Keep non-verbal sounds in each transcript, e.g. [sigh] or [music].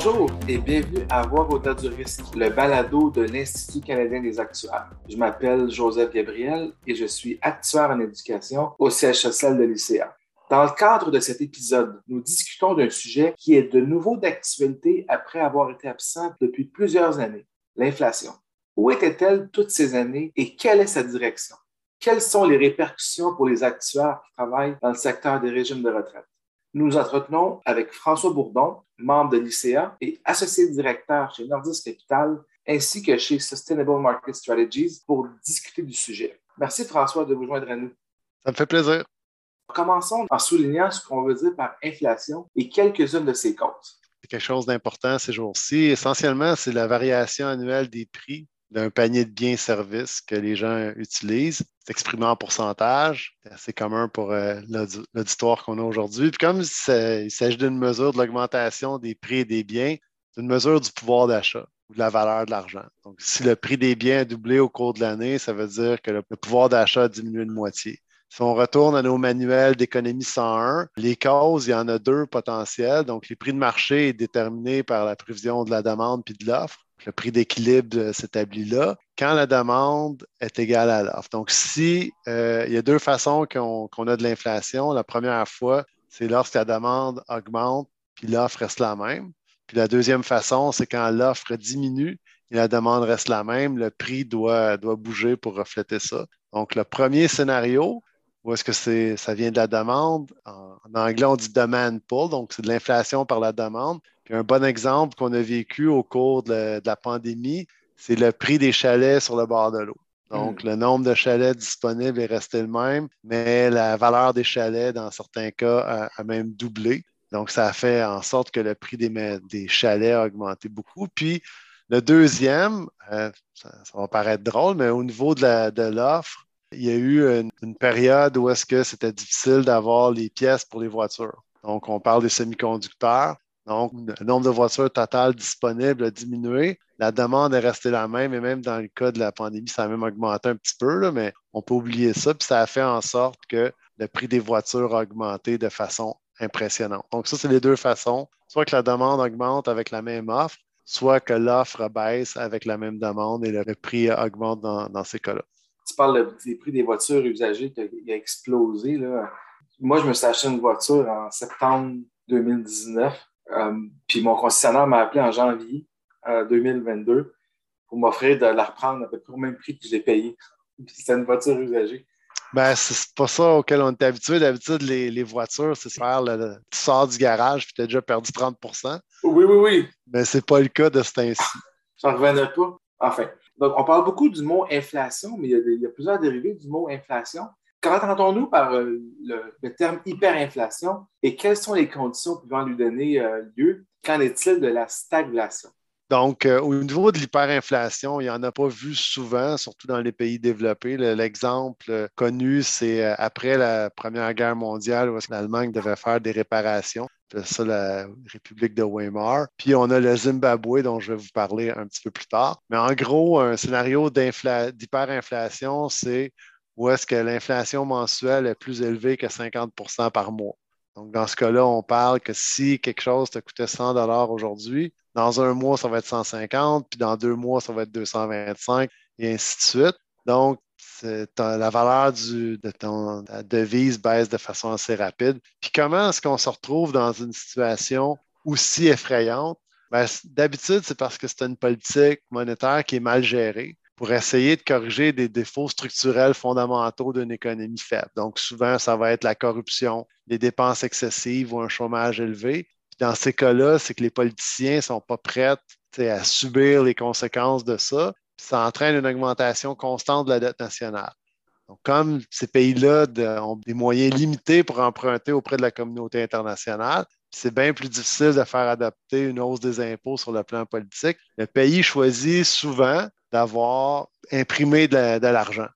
Bonjour et bienvenue à Voir au-delà du risque, le balado de l'Institut canadien des actuaires. Je m'appelle Joseph Gabriel et je suis actuaire en éducation au siège social de l'ICA. Dans le cadre de cet épisode, nous discutons d'un sujet qui est de nouveau d'actualité après avoir été absent depuis plusieurs années, l'inflation. Où était-elle toutes ces années et quelle est sa direction? Quelles sont les répercussions pour les actuaires qui travaillent dans le secteur des régimes de retraite? Nous nous entretenons avec François Bourdon, membre de l'ICA et associé directeur chez Nordis Capital, ainsi que chez Sustainable Market Strategies pour discuter du sujet. Merci François de vous joindre à nous. Ça me fait plaisir. Commençons en soulignant ce qu'on veut dire par inflation et quelques-unes de ses causes. C'est quelque chose d'important ces jours-ci. Essentiellement, c'est la variation annuelle des prix d'un panier de biens et services que les gens utilisent. Exprimé en pourcentage. C'est assez commun pour euh, l'auditoire qu'on a aujourd'hui. Puis comme il s'agit d'une mesure de l'augmentation des prix des biens, c'est une mesure du pouvoir d'achat ou de la valeur de l'argent. Donc, si le prix des biens a doublé au cours de l'année, ça veut dire que le, pouvoir d'achat a diminué de moitié. Si on retourne à nos manuels d'économie 101, les causes, il y en a deux potentielles. Donc, les prix de marché est déterminé par la prévision de la demande puis de l'offre. Le prix d'équilibre s'établit là quand la demande est égale à l'offre. Donc, si euh, il y a deux façons qu'on a de l'inflation, la première fois, c'est lorsque la demande augmente puis l'offre reste la même. Puis la deuxième façon, c'est quand l'offre diminue et la demande reste la même, le prix doit, doit bouger pour refléter ça. Donc, le premier scénario, où est-ce que ça vient de la demande? En, anglais, on dit demand pull, donc c'est de l'inflation par la demande. Puis un bon exemple qu'on a vécu au cours de la, pandémie, c'est le prix des chalets sur le bord de l'eau. Donc, hmm. le nombre de chalets disponibles est resté le même, mais la valeur des chalets, dans certains cas, a, même doublé. Donc, ça a fait en sorte que le prix des, des chalets a augmenté beaucoup. Puis, le deuxième, euh, ça, va paraître drôle, mais au niveau de l'offre, il y a eu une, période où est-ce que c'était difficile d'avoir les pièces pour les voitures. Donc, on parle des semi-conducteurs. Donc, le nombre de voitures totales disponibles a diminué. La demande est restée la même et même dans le cas de la pandémie, ça a même augmenté un petit peu, mais on peut oublier ça. Puis ça a fait en sorte que le prix des voitures a augmenté de façon impressionnante. Donc, ça, c'est les deux façons. Soit que la demande augmente avec la même offre, soit que l'offre baisse avec la même demande et le prix augmente dans ces cas-là tu parles des prix des voitures usagées qui a, explosé. Là. Moi, je me suis acheté une voiture en septembre 2019. Euh, puis mon concessionnaire m'a appelé en janvier 2022 euh, pour m'offrir de la reprendre à peu près au même prix que je l'ai payé. [laughs] C'était une voiture usagée. Ben, c'est pas ça auquel on est habitué. D'habitude, les, voitures, c'est faire le, tu sors du garage puis tu as déjà perdu 30% Oui, oui, oui. Mais c'est pas le cas de ce temps-ci. J'en revenais pas. Enfin, donc, on parle beaucoup du mot inflation, mais il y a, plusieurs dérivés du mot inflation. Qu'entendons-nous par euh, le, terme hyperinflation et quelles sont les conditions pouvant lui donner euh, lieu? Qu'en est-il de la stagflation? Donc, euh, au niveau de l'hyperinflation, il n'y en a pas vu souvent, surtout dans les pays développés. L'exemple connu, c'est après la Première Guerre mondiale, où l'Allemagne devait faire des réparations ça la République de Weimar. Puis on a le Zimbabwe dont je vais vous parler un petit peu plus tard. Mais en gros, un scénario d'hyperinflation, c'est où est-ce que l'inflation mensuelle est plus élevée que 50% par mois. Donc, dans ce cas-là, on parle que si quelque chose te coûtait 100 aujourd'hui, dans un mois, ça va être 150, puis dans deux mois, ça va être 225, et ainsi de suite. Donc, la valeur de ton devise baisse de façon assez rapide. Puis comment est-ce qu'on se retrouve dans une situation aussi effrayante? Ben, d'habitude, c'est parce que c'est une politique monétaire qui est mal gérée pour essayer de corriger des défauts structurels fondamentaux d'une économie faible. Donc, souvent, ça va être la corruption, des dépenses excessives ou un chômage élevé. Puis dans ces cas-là, c'est que les politiciens ne sont pas prêts à subir les conséquences de ça ça entraîne une augmentation constante de la dette nationale. Donc, comme ces pays-là ont des moyens limités pour emprunter auprès de la communauté internationale, c'est bien plus difficile de faire adopter une hausse des impôts sur le plan politique. Le pays choisit souvent d'avoir imprimé de l'argent.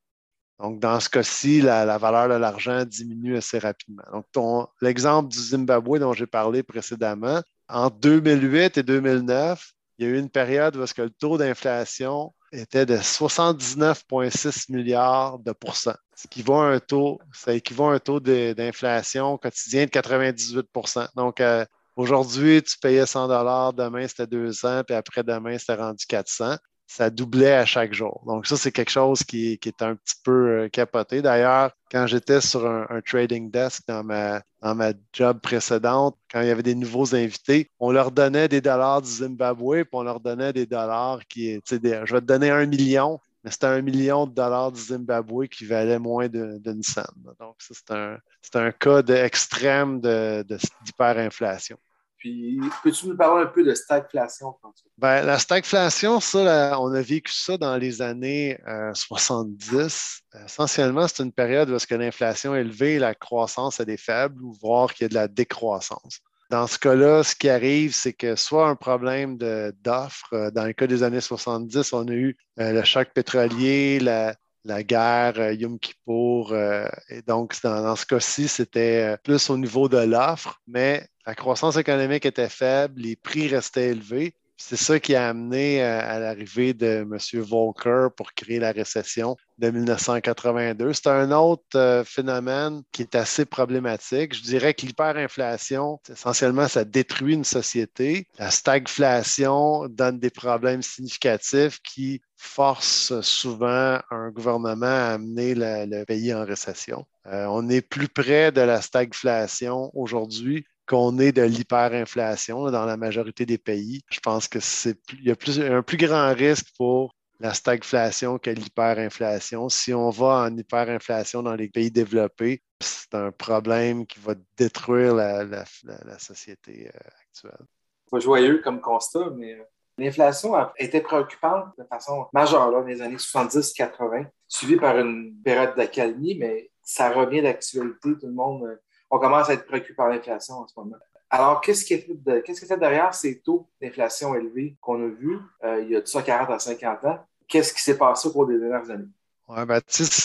Donc, dans ce cas-ci, la, valeur de l'argent diminue assez rapidement. Donc, l'exemple du Zimbabwe dont j'ai parlé précédemment, en 2008 et 2009, il y a eu une période où le taux d'inflation était de 79,6 milliards de pourcents, ce qui vaut un taux, ça équivaut à un taux d'inflation quotidien de 98% Donc, euh, Aujourd'hui, tu payais 100 demain c'était 200, puis après demain c'était rendu 400 ça doublait à chaque jour. Donc, ça, c'est quelque chose qui, est un petit peu euh, capoté. D'ailleurs, quand j'étais sur un, trading desk dans ma, dans ma job précédente, quand il y avait des nouveaux invités, on leur donnait des dollars du Zimbabwe, puis on leur donnait des dollars qui, tu je vais te donner un million, mais c'était un million de dollars du Zimbabwe qui valait moins d'une scène. Donc, ça, c'est un, un, cas extrême d'hyperinflation. Puis, peux-tu nous parler un peu de stagflation, François? Ben, la stagflation, ça, on a vécu ça dans les années 70. Euh, Essentiellement, c'est une période où l'inflation est élevée, la croissance est faible, ou voire qu'il y a de la décroissance. Dans ce cas-là, ce qui arrive, c'est que soit un problème d'offre, euh, dans le cas des années 70, on a eu euh, le choc pétrolier, la, guerre Yom Kippour. et donc, dans, dans ce cas-ci, c'était plus au niveau de l'offre, mais la croissance économique était faible, les prix restaient élevés. C'est ça qui a amené euh, à, l'arrivée de M. Volcker pour créer la récession de 1982. C'est un autre euh, phénomène qui est assez problématique. Je dirais que l'hyperinflation, essentiellement, ça détruit une société. La stagflation donne des problèmes significatifs qui forcent souvent un gouvernement à amener le pays en récession. Euh, on est plus près de la stagflation aujourd'hui qu'on est de l'hyperinflation dans la majorité des pays. Je pense que il y a un plus grand risque pour la stagflation que l'hyperinflation. Si on va en hyperinflation dans les pays développés, c'est un problème qui va détruire la, société euh, actuelle. Pas joyeux comme constat, mais euh, l'inflation était préoccupante de façon majeure dans les années 70-80, suivie par une période d'accalmie, mais ça revient d'actualité. Tout le monde euh, on commence à être préoccupé par l'inflation en ce moment. Alors, qu'est-ce qui qu'est-ce qui derrière ces taux d'inflation élevés qu'on a vus euh, il y a de ça 40 à 50 ans? Qu'est-ce qui s'est passé au cours des dernières années? Ouais, ben,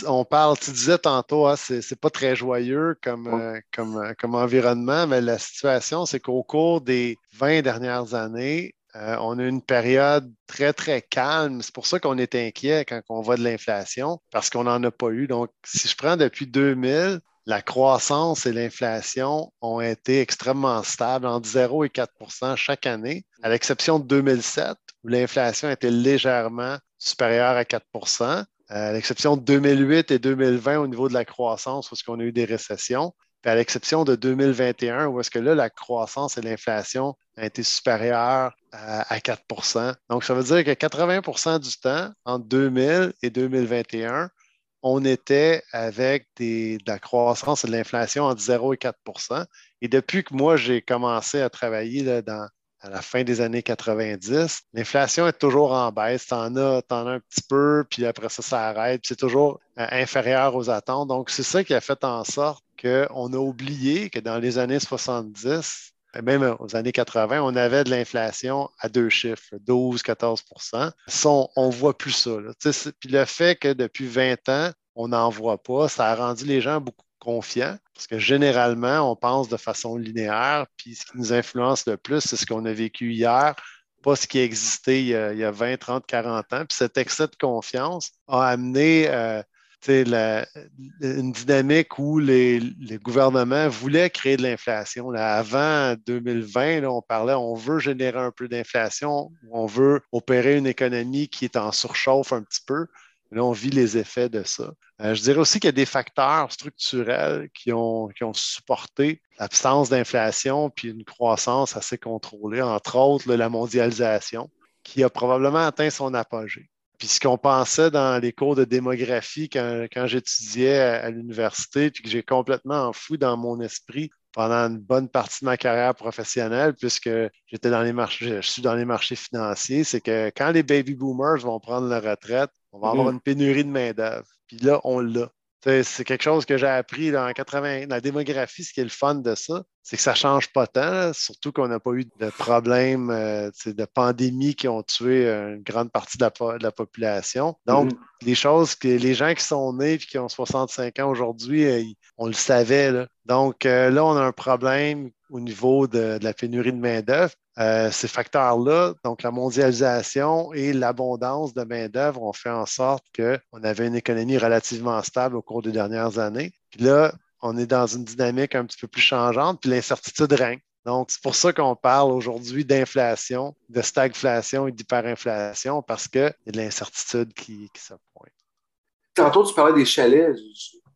on parle, tu disais tantôt, hein, c'est, pas très joyeux comme, euh, comme, euh, comme environnement, mais la situation, c'est qu'au cours des 20 dernières années, on a une période très, très calme. C'est pour ça qu'on est inquiet quand on voit de l'inflation, parce qu'on n'en a pas eu. Donc, si je prends depuis 2000, la croissance et l'inflation ont été extrêmement stables, entre 0 et 4% chaque année, à l'exception de 2007, où l'inflation était légèrement supérieure à 4% euh, à l'exception de 2008 et 2020 au niveau de la croissance, où est-ce qu'on a eu des récessions, puis à l'exception de 2021, où est-ce que là, la croissance et l'inflation ont été supérieures à, à 4 Donc, ça veut dire que 80% du temps, entre 2000 et 2021, on était avec de la croissance et de l'inflation entre 0 et 4% Et depuis que moi, j'ai commencé à travailler à la fin des années 90, l'inflation est toujours en baisse. Tu en, as, un petit peu, puis après ça, ça arrête. c'est toujours euh, inférieur aux attentes. Donc, c'est ça qui a fait en sorte qu'on a oublié que dans les années 70, même aux années 80, on avait de l'inflation à deux chiffres, 12-14 Ça, on ne voit plus ça. Puis le fait que depuis 20 ans, on n'en voit pas, ça a rendu les gens beaucoup confiants parce que généralement, on pense de façon linéaire. Puis ce qui nous influence le plus, c'est ce qu'on a vécu hier, pas ce qui existait il y a, il y a 20, 30, 40 ans. Puis cet excès de confiance a amené euh, une dynamique où les, gouvernements voulaient créer de l'inflation. Avant 2020, on parlait, on veut générer un peu d'inflation, on veut opérer une économie qui est en surchauffe un petit peu. Là, on vit les effets de ça. Euh, je dirais aussi qu'il y a des facteurs structurels qui ont, qui ont supporté l'absence d'inflation puis une croissance assez contrôlée, entre autres la mondialisation, qui a probablement atteint son apogée. Puis ce qu'on pensait dans les cours de démographie quand, quand j'étudiais à, l'université, puis que j'ai complètement enfoui dans mon esprit pendant une bonne partie de ma carrière professionnelle, puisque j'étais dans les marchés, je suis dans les marchés financiers, c'est que quand les baby boomers vont prendre leur retraite, on va avoir mm. une pénurie de main-d'œuvre. Puis là, on l'a. C'est quelque chose que j'ai appris dans 80, la démographie, ce qui est le fun de ça, c'est que ça ne change pas tant, surtout qu'on n'a pas eu de problèmes euh, de pandémie qui ont tué une grande partie de la, population. Donc, mm-hmm. les choses que les gens qui sont nés et qui ont 65 ans aujourd'hui, euh, on le savait. Donc, euh, là, on a un problème au niveau de, la pénurie de main-d'œuvre. Euh, ces facteurs-là, donc la mondialisation et l'abondance de main-d'œuvre, ont fait en sorte qu'on avait une économie relativement stable au cours des dernières années. Puis là, on est dans une dynamique un petit peu plus changeante, puis l'incertitude règne. Donc, c'est pour ça qu'on parle aujourd'hui d'inflation, de stagflation et d'hyperinflation, parce qu'il y a de l'incertitude qui, qui se pointe. Tantôt, tu parlais des chalets,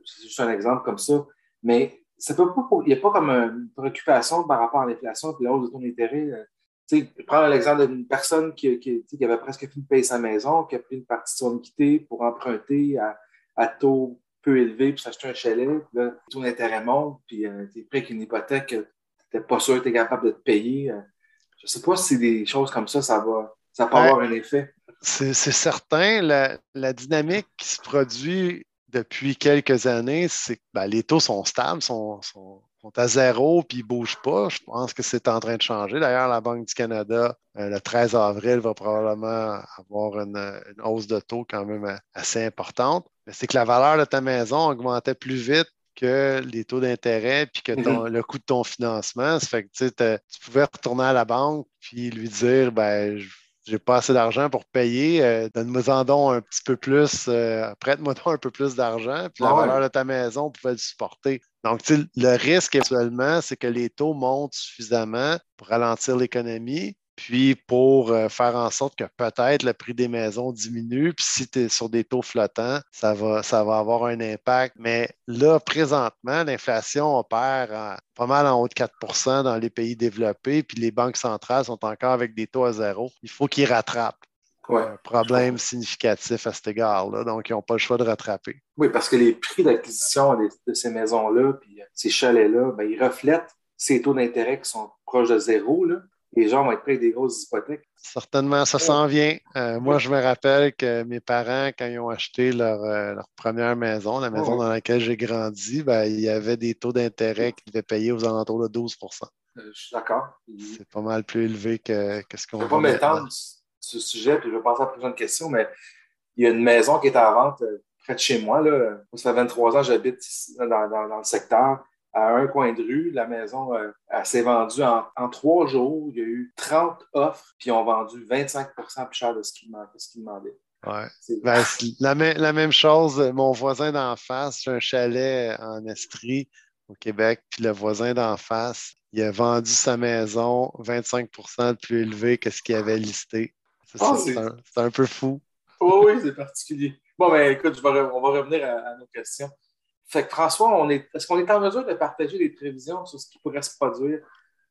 c'est juste un exemple comme ça, mais ça peut pas, il n'y a pas comme une préoccupation par rapport à l'inflation et la hausse de ton d'intérêt. Euh, tu sais, prends l'exemple d'une personne qui, qui, qui, avait presque fini de payer sa maison, qui a pris une partie de son équité pour emprunter à, à taux peu élevé pour s'acheter un chalet. Puis là, ton intérêt monte, puis euh, tu es prêt avec une hypothèque que tu n'es pas sûr que tu es capable de te payer. Euh. je ne sais pas si des choses comme ça, ça va, ça peut avoir un effet. C'est certain. La, la, dynamique qui se produit depuis quelques années, c'est que ben, les taux sont stables, sont, sont, à zéro, puis ils ne bougent pas. Je pense que c'est en train de changer. D'ailleurs, la Banque du Canada, euh, le 13 avril, va probablement avoir une, une, hausse de taux quand même assez importante. Mais c'est que la valeur de ta maison augmentait plus vite que les taux d'intérêt puis que ton, mm-hmm. le coût de ton financement. Ça fait que tu pouvais retourner à la banque puis lui dire ben, j'ai pas assez d'argent pour payer, euh, donne-moi en don un petit peu plus, euh, prête-moi un peu plus d'argent, puis la valeur de ta maison pouvait le supporter. Donc, le risque actuellement, c'est que les taux montent suffisamment pour ralentir l'économie, puis pour euh, faire en sorte que peut-être le prix des maisons diminue, puis si tu es sur des taux flottants, ça va, ça va avoir un impact. Mais là, présentement, l'inflation opère pas mal en haut de 4% dans les pays développés, puis les banques centrales sont encore avec des taux à zéro. Il faut qu'ils rattrapent. Un problème significatif à cet égard-là. Donc, ils n'ont pas le choix de rattraper. Oui, parce que les prix d'acquisition de, ces maisons-là, puis ces chalets-là, ben, ils reflètent ces taux d'intérêt qui sont proches de zéro. Là les gens vont être prêts des grosses hypothèques. Certainement, ça s'en vient. Euh, moi, je me rappelle que mes parents, quand ils ont acheté leur, euh, première maison, la maison dans laquelle j'ai grandi, ben, il y avait des taux d'intérêt qu'ils devaient payer aux alentours de 12% euh, Je suis d'accord. C'est pas mal plus élevé que, ce qu'on Je ne vais pas m'étendre sur ce sujet, puis je vais passer à la prochaine question, mais il y a une maison qui est à vente près de chez moi. Là. Ça fait 23 ans que j'habite dans, dans, le secteur à un coin de rue. La maison euh, s'est vendue en, trois jours. Il y a eu 30 offres, puis ils ont vendu 25% plus cher de ce qu'ils demandaient. Ouais. Ben, la, la, même chose, mon voisin d'en face, j'ai un chalet en Estrie au Québec, puis le voisin d'en face, il a vendu sa maison 25% plus élevé que ce qu'il avait listé. Ah, c'est un, peu fou. Oh, oui, c'est particulier. Bon, ben écoute, on va revenir à nos questions. Fait que François, on est, est-ce qu'on est en mesure de partager des prévisions sur ce qui pourrait se produire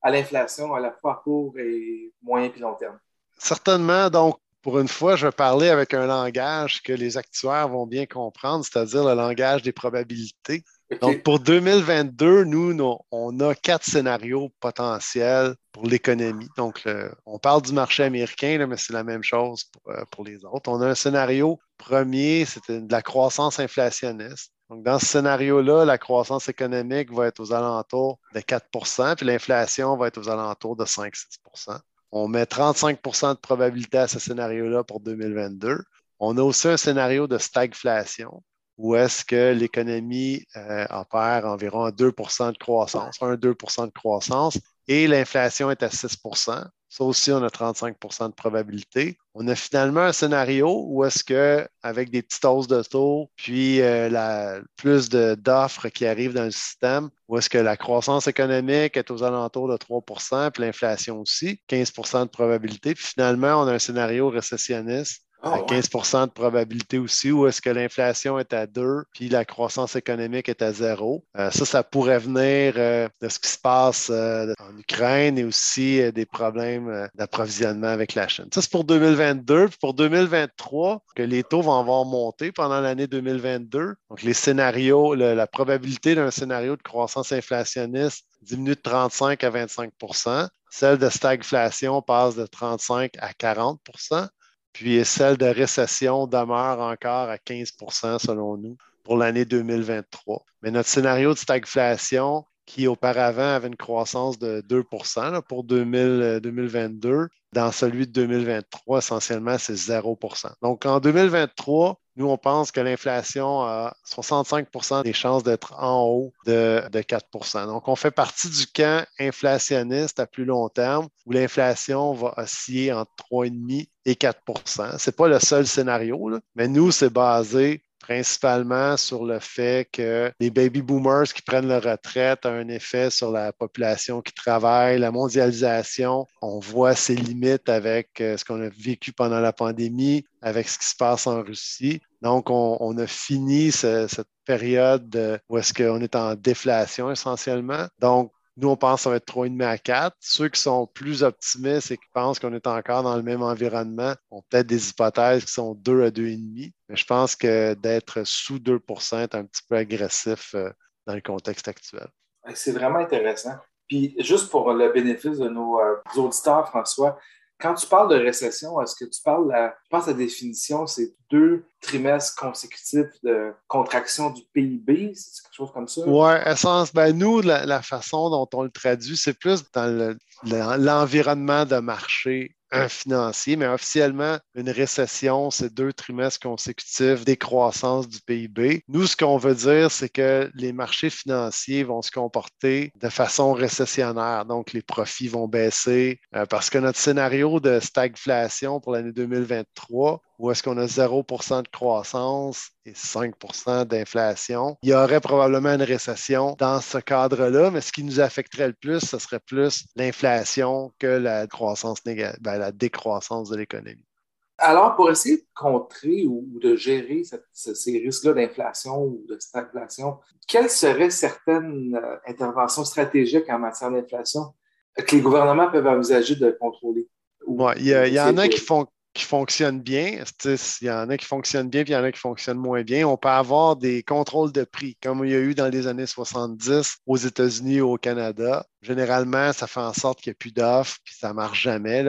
à l'inflation à la fois à court et moyen et long terme? Certainement. Donc, pour une fois, je vais parler avec un langage que les actuaires vont bien comprendre, c'est-à-dire le langage des probabilités. Donc, pour 2022, nous, on a quatre scénarios potentiels pour l'économie. Donc, on parle du marché américain, mais c'est la même chose pour, euh, pour, les autres. On a un scénario premier, c'est de la croissance inflationniste. Donc, dans ce scénario-là, la croissance économique va être aux alentours de 4% puis l'inflation va être aux alentours de 5-6% On met 35% de probabilité à ce scénario-là pour 2022. On a aussi un scénario de stagflation, où est-ce que l'économie euh, opère environ 2% de croissance, 1-2% de croissance, et l'inflation est à 6 ça aussi, on a 35% de probabilité. On a finalement un scénario où est-ce que, avec des petites hausses de taux, puis euh, la, plus d'offres qui arrivent dans le système, où est-ce que la croissance économique est aux alentours de 3% puis l'inflation aussi, 15% de probabilité. Puis finalement, on a un scénario récessionniste à 15% de probabilité aussi, ou est-ce que l'inflation est à 2 puis la croissance économique est à 0. Euh, ça, ça pourrait venir euh, de ce qui se passe euh, en Ukraine et aussi des problèmes d'approvisionnement avec la Chine. Ça, c'est pour 2022. Puis pour 2023, que les taux vont avoir monté pendant l'année 2022. Donc, les scénarios, la probabilité d'un scénario de croissance inflationniste diminue de 35 à 25% Celle de stagflation passe de 35 à 40 puis celle de récession demeure encore à 15% selon nous pour l'année 2023. Mais notre scénario de stagflation, qui auparavant avait une croissance de 2% pour 2022, euh, dans celui de 2023, essentiellement, c'est 0% Donc, en 2023, nous, on pense que l'inflation a 65% des chances d'être en haut de, 4% Donc, on fait partie du camp inflationniste à plus long terme où l'inflation va osciller entre 3,5 et 4% Ce n'est pas le seul scénario, mais nous, c'est basé principalement sur le fait que les baby boomers qui prennent leur retraite ont un effet sur la population qui travaille, la mondialisation. On voit ses limites avec euh, ce qu'on a vécu pendant la pandémie, avec ce qui se passe en Russie. Donc, on, a fini cette période où est-ce qu'on est en déflation essentiellement. Donc, nous, on pense que ça va être 3,5 à 4. Ceux qui sont plus optimistes et qui pensent qu'on est encore dans le même environnement ont peut-être des hypothèses qui sont 2 à 2,5. Mais je pense que d'être sous 2% est un petit peu agressif euh, dans le contexte actuel. C'est vraiment intéressant. Puis, juste pour le bénéfice de nos euh, auditeurs, François, quand tu parles de récession, est-ce que tu parles, la, je pense la définition, c'est deux trimestres consécutifs de contraction du PIB, c'est quelque chose comme ça? Oui, essence, ben nous, la, façon dont on le traduit, c'est plus dans l'environnement de marché financier, mais officiellement, une récession, c'est deux trimestres consécutifs décroissance du PIB. Nous, ce qu'on veut dire, c'est que les marchés financiers vont se comporter de façon récessionnaire. Donc, les profits vont baisser euh, parce que notre scénario de stagflation pour l'année 2023 où est-ce qu'on a 0% de croissance et 5% d'inflation. Il y aurait probablement une récession dans ce cadre-là, mais ce qui nous affecterait le plus, ce serait plus l'inflation que la croissance négative, ben, la décroissance de l'économie. Alors, pour essayer de contrer ou de gérer ces risques-là d'inflation ou de stagflation, quelles seraient certaines euh, interventions stratégiques en matière d'inflation que les gouvernements peuvent envisager de contrôler? il y, en a qui font qui fonctionnent bien. Il y en a qui fonctionnent bien, puis il y en a qui fonctionnent moins bien. On peut avoir des contrôles de prix, comme il y a eu dans les années 70 aux États-Unis et au Canada. Généralement, ça fait en sorte qu'il n'y a plus d'offres, puis ça ne marche jamais.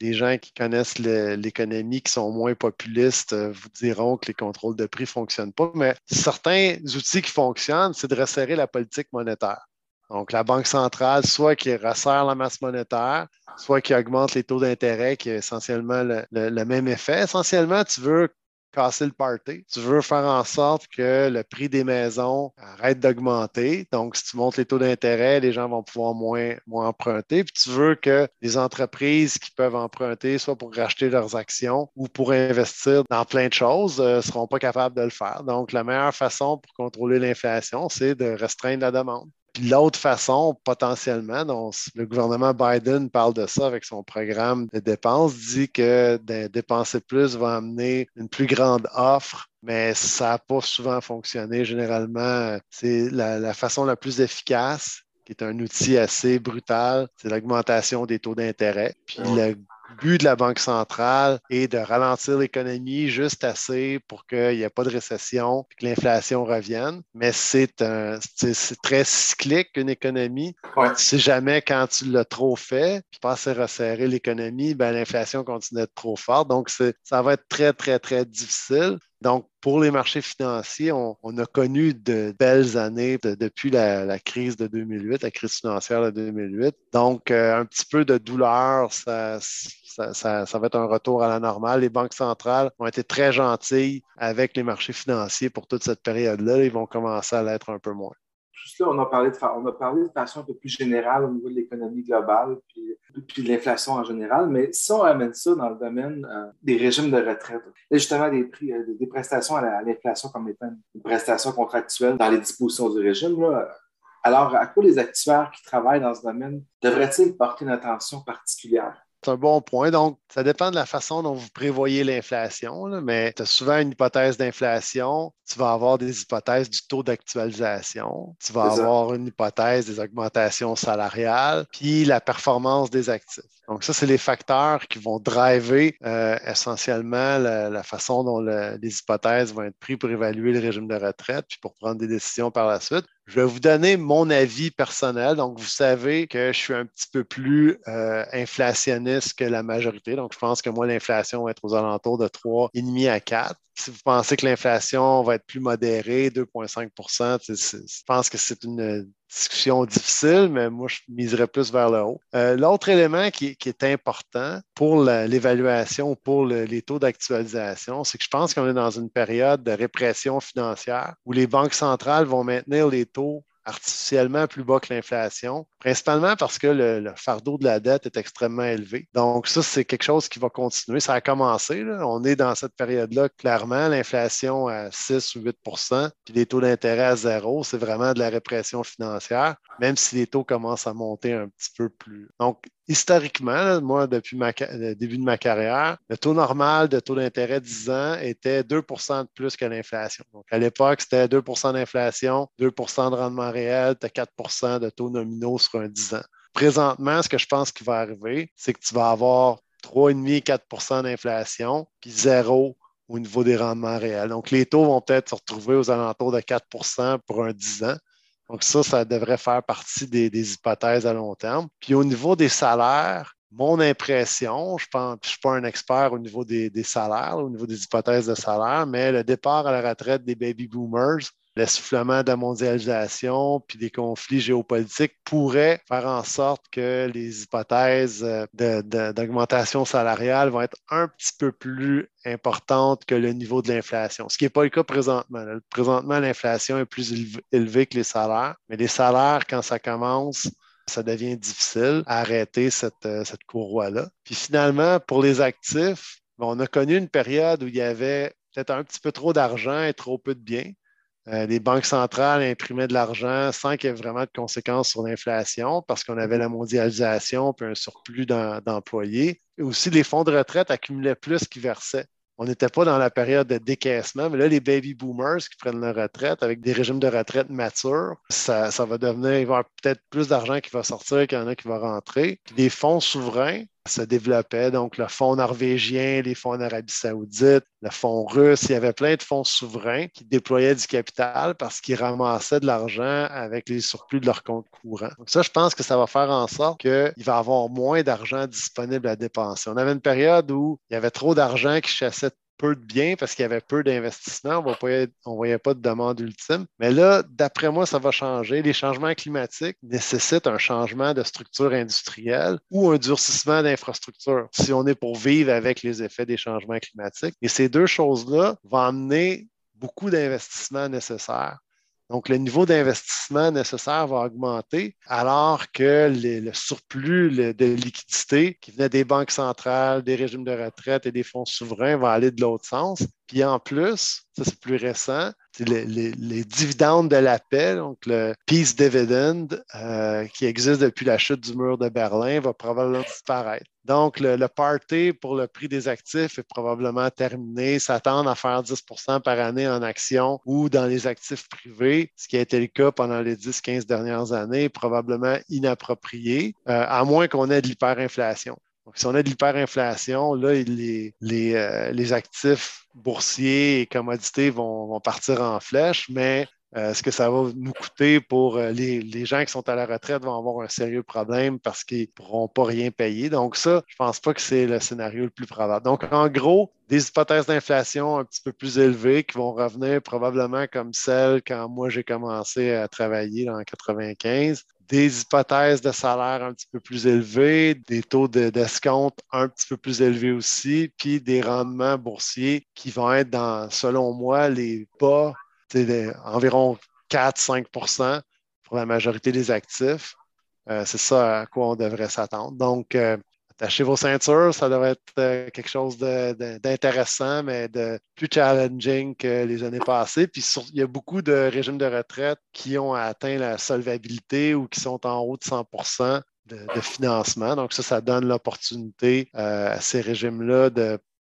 Les gens qui connaissent l'économie, qui sont moins populistes, euh, vous diront que les contrôles de prix ne fonctionnent pas. Mais certains outils qui fonctionnent, c'est de resserrer la politique monétaire. Donc, la Banque centrale, soit qui resserre la masse monétaire, soit qui augmente les taux d'intérêt, qui a essentiellement le, même effet. Essentiellement, tu veux casser le party. Tu veux faire en sorte que le prix des maisons arrête d'augmenter. Donc, si tu montes les taux d'intérêt, les gens vont pouvoir moins, moins emprunter. Puis tu veux que les entreprises qui peuvent emprunter, soit pour racheter leurs actions ou pour investir dans plein de choses, ne euh, seront pas capables de le faire. Donc, la meilleure façon pour contrôler l'inflation, c'est de restreindre la demande. Puis l'autre façon, potentiellement, le gouvernement Biden parle de ça avec son programme de dépenses, dit que de dépenser plus va amener une plus grande offre, mais ça n'a pas souvent fonctionné. Généralement, c'est la, façon la plus efficace qui est un outil assez brutal, c'est l'augmentation des taux d'intérêt. Puis le but de la Banque centrale est de ralentir l'économie juste assez pour qu'il n'y ait pas de récession et que l'inflation revienne. Mais c'est très cyclique, une économie. Ouais. Sais jamais quand tu l'as trop fait, puis pas assez resserrer l'économie, ben, l'inflation continue d'être trop forte. Donc, ça va être très, très, très difficile. Donc, pour les marchés financiers, on, a connu de belles années depuis la, crise de 2008, la crise financière de 2008. Donc, euh, un petit peu de douleur, ça, ça, va être un retour à la normale. Les banques centrales ont été très gentilles avec les marchés financiers pour toute cette période-là. Ils vont commencer à l'être un peu moins juste là, on a, parlé de, on a parlé façon un peu plus générale au niveau de l'économie globale puis, de l'inflation en général, mais si on amène ça dans le domaine euh, des régimes de retraite, justement des, prix, euh, des prestations à l'inflation comme étant une prestation contractuelle dans les dispositions du régime, alors à quoi les actuaires qui travaillent dans ce domaine devraient-ils porter une attention particulière? C'est un bon point. Donc, ça dépend de la façon dont vous prévoyez l'inflation, mais tu as souvent une hypothèse d'inflation. Tu vas avoir des hypothèses du taux d'actualisation. Tu vas avoir une hypothèse des augmentations salariales, puis la performance des actifs. Donc, ça, c'est les facteurs qui vont driver euh, essentiellement la, façon dont les hypothèses vont être prises pour évaluer le régime de retraite, puis pour prendre des décisions par la suite. Je vais vous donner mon avis personnel. Donc, vous savez que je suis un petit peu plus euh, inflationniste que la majorité. Donc, je pense que moi, l'inflation va être aux alentours de 3,5 à 4 si vous pensez que l'inflation va être plus modérée, 2,5% je pense que c'est une discussion difficile, mais moi, je miserais plus vers le haut. Euh, l'autre élément qui, est important pour l'évaluation, pour les taux d'actualisation, c'est que je pense qu'on est dans une période de répression financière où les banques centrales vont maintenir les taux artificiellement plus bas que l'inflation, principalement parce que le, fardeau de la dette est extrêmement élevé. Donc, ça, c'est quelque chose qui va continuer. Ça a commencé. On est dans cette période-là, clairement, l'inflation à 6 ou 8% puis les taux d'intérêt à zéro. C'est vraiment de la répression financière, même si les taux commencent à monter un petit peu plus. Donc, historiquement, moi, depuis le début de ma carrière, le taux normal de taux d'intérêt 10 ans était 2% de plus que l'inflation. Donc, à l'époque, c'était 2% d'inflation, 2% de rendement réel, tu as 4% de taux nominaux sur un 10 ans. Présentement, ce que je pense qui va arriver, c'est que tu vas avoir 3,5-4% d'inflation, puis zéro au niveau des rendements réels. Donc, les taux vont peut-être se retrouver aux alentours de 4% pour un 10 ans. Donc, ça, ça devrait faire partie des, hypothèses à long terme. Puis au niveau des salaires, mon impression, je ne suis pas un expert au niveau des, salaires, au niveau des hypothèses de salaire, mais le départ à la retraite des baby boomers l'essoufflement de la mondialisation puis des conflits géopolitiques pourraient faire en sorte que les hypothèses d'augmentation salariale vont être un petit peu plus importantes que le niveau de l'inflation, ce qui n'est pas le cas présentement. Présentement, l'inflation est plus élevée que les salaires, mais les salaires, quand ça commence, ça devient difficile à arrêter cette, cette courroie-là. Puis finalement, pour les actifs, on a connu une période où il y avait peut-être un petit peu trop d'argent et trop peu de biens. Euh, les banques centrales imprimaient de l'argent sans qu'il y ait vraiment de conséquences sur l'inflation parce qu'on avait la mondialisation puis un surplus d'employés. Et aussi, les fonds de retraite accumulaient plus qu'ils versaient. On n'était pas dans la période de décaissement, mais là, les baby boomers qui prennent leur retraite avec des régimes de retraite matures, ça, va devenir, il va y avoir peut-être plus d'argent qui va sortir qu'il y en a qui va rentrer. les fonds souverains, se développaient. Donc, le fonds norvégien, les fonds en Arabie Saoudite, le fonds russe, il y avait plein de fonds souverains qui déployaient du capital parce qu'ils ramassaient de l'argent avec les surplus de leur compte courant. Donc, ça, je pense que ça va faire en sorte qu'il va y avoir moins d'argent disponible à dépenser. On avait une période où il y avait trop d'argent qui chassait peu de biens parce qu'il y avait peu d'investissements. On ne voyait pas de demande ultime. Mais là, d'après moi, ça va changer. Les changements climatiques nécessitent un changement de structure industrielle ou un durcissement d'infrastructure si on est pour vivre avec les effets des changements climatiques. Et ces deux choses-là vont amener beaucoup d'investissements nécessaires donc, le niveau d'investissement nécessaire va augmenter alors que le surplus de liquidité qui venait des banques centrales, des régimes de retraite et des fonds souverains va aller de l'autre sens. Puis en plus, ça c'est plus récent, les, dividendes de la paix, donc le Peace Dividend, euh, qui existe depuis la chute du mur de Berlin, va probablement disparaître. Donc, le, le, party pour le prix des actifs est probablement terminé. S'attendre à faire 10% par année en actions ou dans les actifs privés, ce qui a été le cas pendant les 10-15 dernières années, probablement inapproprié, euh, à moins qu'on ait de l'hyperinflation. Si on a de l'hyperinflation, là, les, les, euh, les, actifs boursiers et commodités vont, vont partir en flèche, mais euh, ce que ça va nous coûter pour euh, les, les, gens qui sont à la retraite vont avoir un sérieux problème parce qu'ils ne pourront pas rien payer. Donc, ça, je ne pense pas que c'est le scénario le plus probable. Donc, en gros, des hypothèses d'inflation un petit peu plus élevées qui vont revenir probablement comme celles quand moi j'ai commencé à travailler en 95 des hypothèses de salaire un petit peu plus élevés, des taux d'escompte un petit peu plus élevés aussi, puis des rendements boursiers qui vont être dans, selon moi, les bas, environ 4-5% pour la majorité des actifs. Euh, c'est ça à quoi on devrait s'attendre. Donc, euh, attachez vos ceintures, ça devrait être euh, quelque chose d'intéressant, mais de plus challenging que les années passées. Puis il y a beaucoup de régimes de retraite qui ont atteint la solvabilité ou qui sont en haut de 100% de, financement. Donc ça, ça donne l'opportunité euh, à ces régimes-là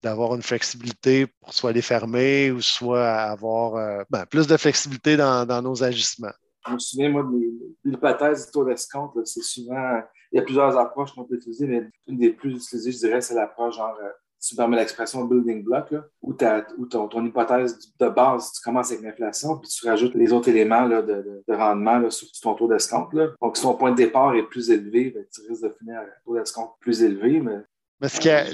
d'avoir une flexibilité pour soit les fermer ou soit avoir euh, ben, plus de flexibilité dans, nos agissements. Je me souviens, moi, de l'hypothèse du taux d'escompte, c'est souvent il y a plusieurs approches qu'on peut utiliser, mais une des plus utilisées, je dirais, c'est l'approche genre, euh, tu permets l'expression building block, là, où, ton, hypothèse de base, tu commences avec l'inflation, puis tu rajoutes les autres éléments là, de, rendement là, sur ton taux d'escompte. Donc, si ton point de départ est plus élevé, ben, tu risques de finir à un taux d'escompte plus élevé. Mais, mais ce qui est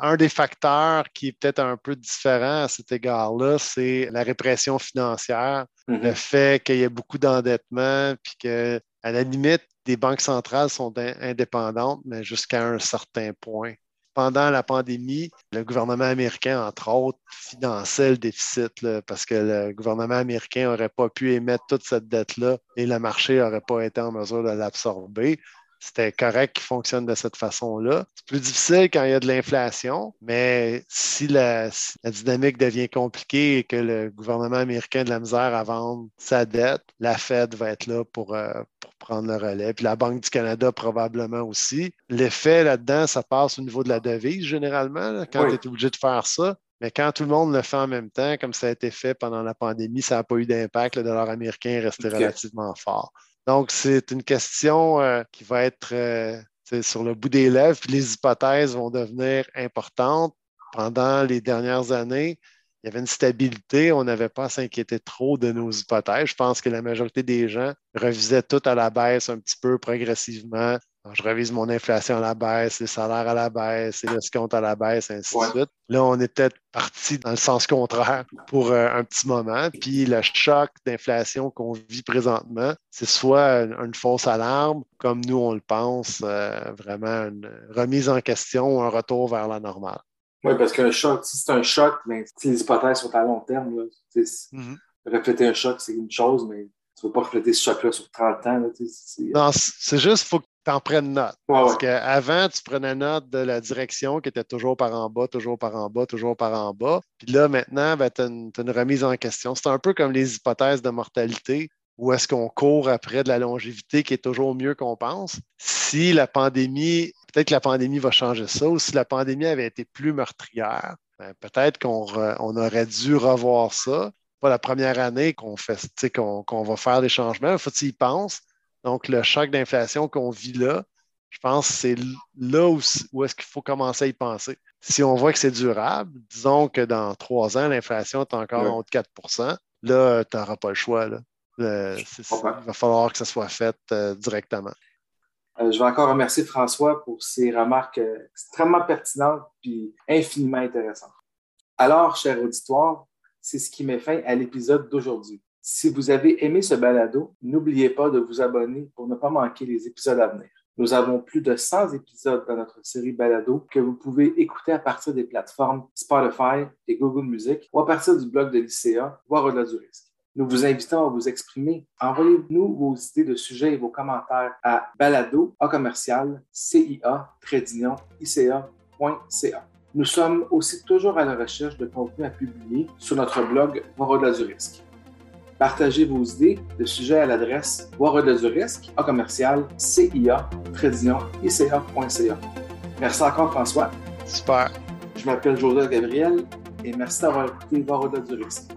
un des facteurs qui est peut-être un peu différent à cet égard-là, c'est la répression financière, mm-hmm. le fait qu'il y ait beaucoup d'endettement, puis que, à la limite, les banques centrales sont indépendantes, mais jusqu'à un certain point. Pendant la pandémie, le gouvernement américain, entre autres, finançait le déficit parce que le gouvernement américain n'aurait pas pu émettre toute cette dette-là et le marché n'aurait pas été en mesure de l'absorber c'était correct qu'il fonctionne de cette façon-là. C'est plus difficile quand il y a de l'inflation, mais si la, dynamique devient compliquée et que le gouvernement américain a de la misère à vendre sa dette, la Fed va être là pour, euh, pour prendre le relais. Puis la Banque du Canada probablement aussi. L'effet là-dedans, ça passe au niveau de la devise généralement, quand tu es obligé de faire ça. Mais quand tout le monde le fait en même temps, comme ça a été fait pendant la pandémie, ça n'a pas eu d'impact. Le dollar américain est resté relativement fort. Donc, c'est une question euh, qui va être euh, sur le bout des lèvres, puis les hypothèses vont devenir importantes. Pendant les dernières années, il y avait une stabilité, on n'avait pas à s'inquiéter trop de nos hypothèses. Je pense que la majorité des gens revisaient tout à la baisse un petit peu progressivement je revise mon inflation à la baisse, les salaires à la baisse, les escomptes à la baisse, ainsi de suite. Là, on est peut-être parti dans le sens contraire pour euh, un petit moment. Puis le choc d'inflation qu'on vit présentement, c'est soit une, fausse alarme, comme nous on le pense, euh, vraiment une remise en question ou un retour vers la normale. Oui, parce qu'un choc, si c'est un choc, mais si les hypothèses sont à long terme, là, mm-hmm. refléter un choc, c'est une chose, mais tu ne veux pas refléter ce choc-là sur 30 ans. non, c'est juste, faut t'en prennes note. Parce qu'avant, tu prenais note de la direction qui était toujours par en bas, toujours par en bas, toujours par en bas. Puis là, maintenant, ben, tu as, une remise en question. C'est un peu comme les hypothèses de mortalité où est-ce qu'on court après de la longévité qui est toujours mieux qu'on pense. Si la pandémie, peut-être que la pandémie va changer ça, ou si la pandémie avait été plus meurtrière, ben, peut-être qu'on on aurait dû revoir ça. Pas la première année qu'on fait, qu'on, va faire des changements, il faut qu'ils y pensent. Donc, le choc d'inflation qu'on vit là, je pense que c'est là où, est-ce qu'il faut commencer à y penser. Si on voit que c'est durable, disons que dans trois ans, l'inflation est encore en haut de 4% là, tu n'auras pas le choix. Euh, il va falloir que ça soit fait euh, directement. Euh, je vais encore remercier François pour ses remarques extrêmement pertinentes et infiniment intéressantes. Alors, cher auditoire, c'est ce qui met fin à l'épisode d'aujourd'hui. Si vous avez aimé ce balado, n'oubliez pas de vous abonner pour ne pas manquer les épisodes à venir. Nous avons plus de 100 épisodes dans notre série balado que vous pouvez écouter à partir des plateformes Spotify et Google Music ou à partir du blog de l'ICA, voire au-delà du. Nous vous invitons à vous exprimer. Envoyez-nous vos idées de sujets et vos commentaires à balado commercial cia ica.ca. Nous sommes aussi toujours à la recherche de contenu à publier sur notre blog Voire au-delà du. Partagez vos idées de sujets à l'adresse voire du risque à commercial cia ica.ca. Merci encore, François. Super. Je m'appelle Joseph Gabriel et merci d'avoir écouté Voir du risque.